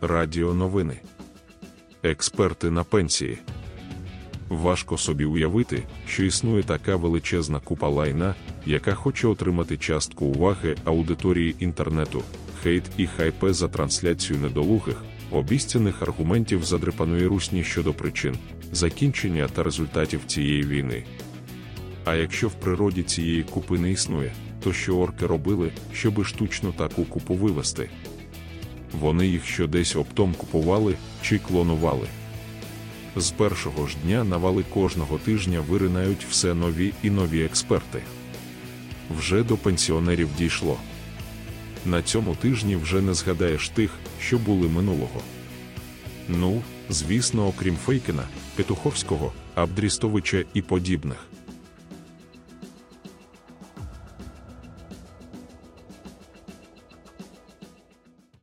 Радіо новини. Експерти на пенсії. Важко собі уявити, що існує така величезна купа лайна, яка хоче отримати частку уваги аудиторії інтернету, хейт і хайпе за трансляцію недолугих, обіцяних аргументів задрипаної русні щодо причин, закінчення та результатів цієї війни. А якщо в природі цієї купи не існує, то що орки робили, щоби штучно таку купу вивести? Вони їх що десь оптом купували чи клонували. З першого ж дня на вали кожного тижня виринають все нові і нові експерти. Вже до пенсіонерів дійшло. На цьому тижні вже не згадаєш тих, що були минулого. Ну, звісно, окрім Фейкіна, Петуховського, Абдрістовича і подібних.